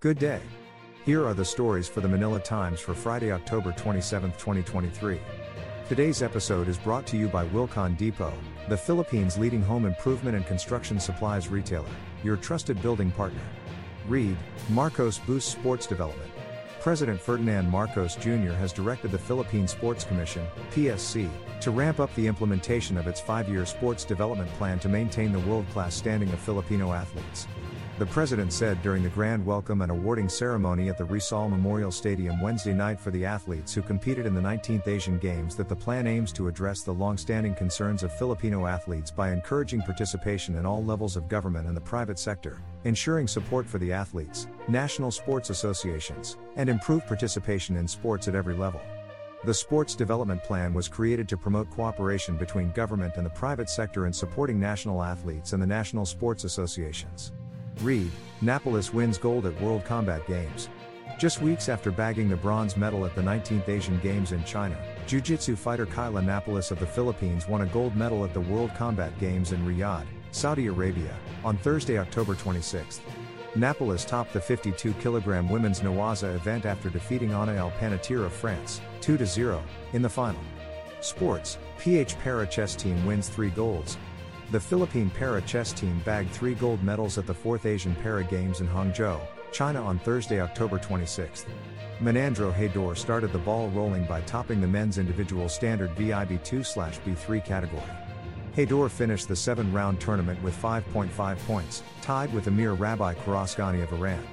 Good day. Here are the stories for the Manila Times for Friday, October 27, 2023. Today's episode is brought to you by Wilcon Depot, the Philippines' leading home improvement and construction supplies retailer, your trusted building partner. Read, Marcos boosts sports development. President Ferdinand Marcos Jr. has directed the Philippine Sports Commission, PSC, to ramp up the implementation of its five year sports development plan to maintain the world class standing of Filipino athletes. The president said during the grand welcome and awarding ceremony at the Rizal Memorial Stadium Wednesday night for the athletes who competed in the 19th Asian Games that the plan aims to address the long-standing concerns of Filipino athletes by encouraging participation in all levels of government and the private sector, ensuring support for the athletes, national sports associations, and improve participation in sports at every level. The Sports Development Plan was created to promote cooperation between government and the private sector in supporting national athletes and the national sports associations. Read, Napolis wins gold at World Combat Games. Just weeks after bagging the bronze medal at the 19th Asian Games in China, Jiu Jitsu fighter Kaila Napolis of the Philippines won a gold medal at the World Combat Games in Riyadh, Saudi Arabia, on Thursday, October 26. Napolis topped the 52 kg women's Newaza event after defeating Ana El Panatir of France, 2 0, in the final. Sports PH Para Chess Team wins 3 golds, the Philippine para chess team bagged three gold medals at the 4th Asian Para Games in Hangzhou, China on Thursday, October 26. Menandro Haydor started the ball rolling by topping the men's individual standard VIB2-B3 category. Haydor finished the seven-round tournament with 5.5 points, tied with Amir Rabi Karaskani of Iran.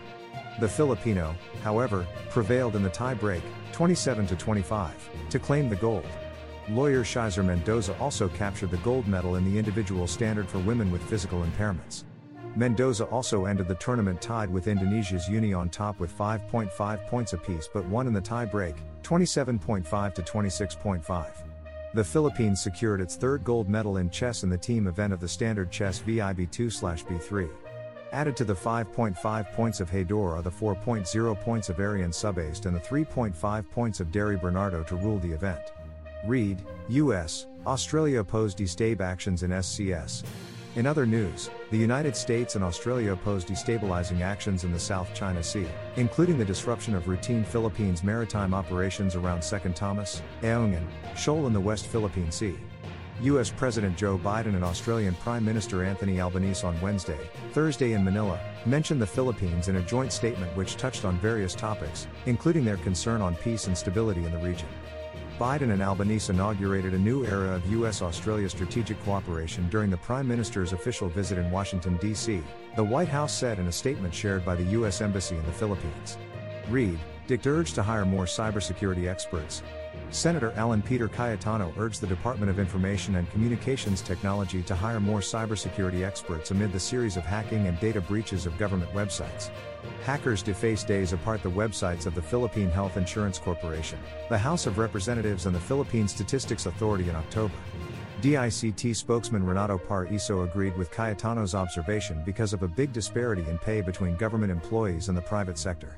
The Filipino, however, prevailed in the tie-break, 27-25, to claim the gold. Lawyer Cheyzer Mendoza also captured the gold medal in the individual standard for women with physical impairments. Mendoza also ended the tournament tied with Indonesia's Uni on top with 5.5 points apiece but won in the tie break, 27.5 to 26.5. The Philippines secured its third gold medal in chess in the team event of the standard chess VIB2/B3. Added to the 5.5 points of Haydor are the 4.0 points of Arian Subaste and the 3.5 points of Darry Bernardo to rule the event. Read, U.S., Australia oppose destab actions in SCS. In other news, the United States and Australia oppose destabilizing actions in the South China Sea, including the disruption of routine Philippines maritime operations around Second Thomas, Ayungin, Shoal in the West Philippine Sea. U.S. President Joe Biden and Australian Prime Minister Anthony Albanese on Wednesday, Thursday in Manila, mentioned the Philippines in a joint statement which touched on various topics, including their concern on peace and stability in the region. Biden and Albanese inaugurated a new era of U.S. Australia strategic cooperation during the Prime Minister's official visit in Washington, D.C., the White House said in a statement shared by the U.S. Embassy in the Philippines. Read, DICT urged to hire more cybersecurity experts. Senator Alan Peter Cayetano urged the Department of Information and Communications Technology to hire more cybersecurity experts amid the series of hacking and data breaches of government websites. Hackers defaced days apart the websites of the Philippine Health Insurance Corporation, the House of Representatives, and the Philippine Statistics Authority in October. DICT spokesman Renato Paraiso agreed with Cayetano's observation because of a big disparity in pay between government employees and the private sector.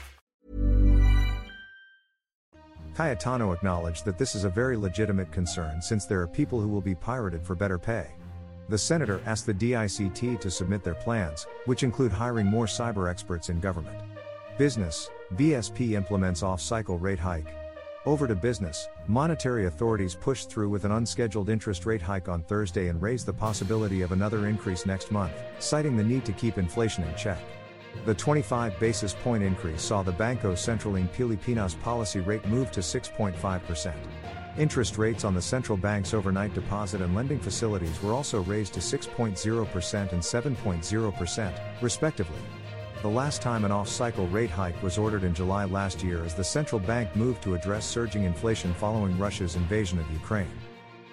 Cayetano acknowledged that this is a very legitimate concern since there are people who will be pirated for better pay. The senator asked the DICT to submit their plans, which include hiring more cyber experts in government. Business, BSP implements off cycle rate hike. Over to business, monetary authorities pushed through with an unscheduled interest rate hike on Thursday and raised the possibility of another increase next month, citing the need to keep inflation in check. The 25 basis point increase saw the Bangko Sentral ng Pilipinas policy rate move to 6.5%. Interest rates on the central bank's overnight deposit and lending facilities were also raised to 6.0% and 7.0%, respectively. The last time an off cycle rate hike was ordered in July last year as the central bank moved to address surging inflation following Russia's invasion of Ukraine.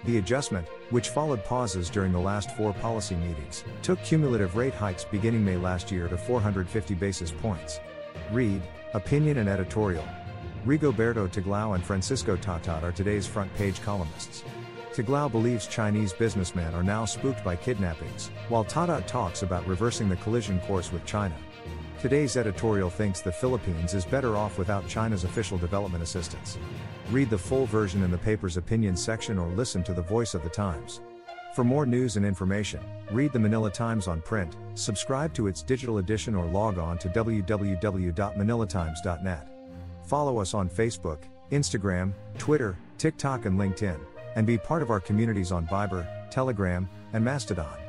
The adjustment, which followed pauses during the last four policy meetings, took cumulative rate hikes beginning May last year to 450 basis points. Read, Opinion and Editorial. Rigoberto Tiglao and Francisco Tatad are today's front page columnists. Tiglao believes Chinese businessmen are now spooked by kidnappings, while Tatad talks about reversing the collision course with China. Today's editorial thinks the Philippines is better off without China's official development assistance. Read the full version in the paper's opinion section or listen to the voice of the Times. For more news and information, read the Manila Times on print, subscribe to its digital edition, or log on to www.manilatimes.net. Follow us on Facebook, Instagram, Twitter, TikTok, and LinkedIn, and be part of our communities on Viber, Telegram, and Mastodon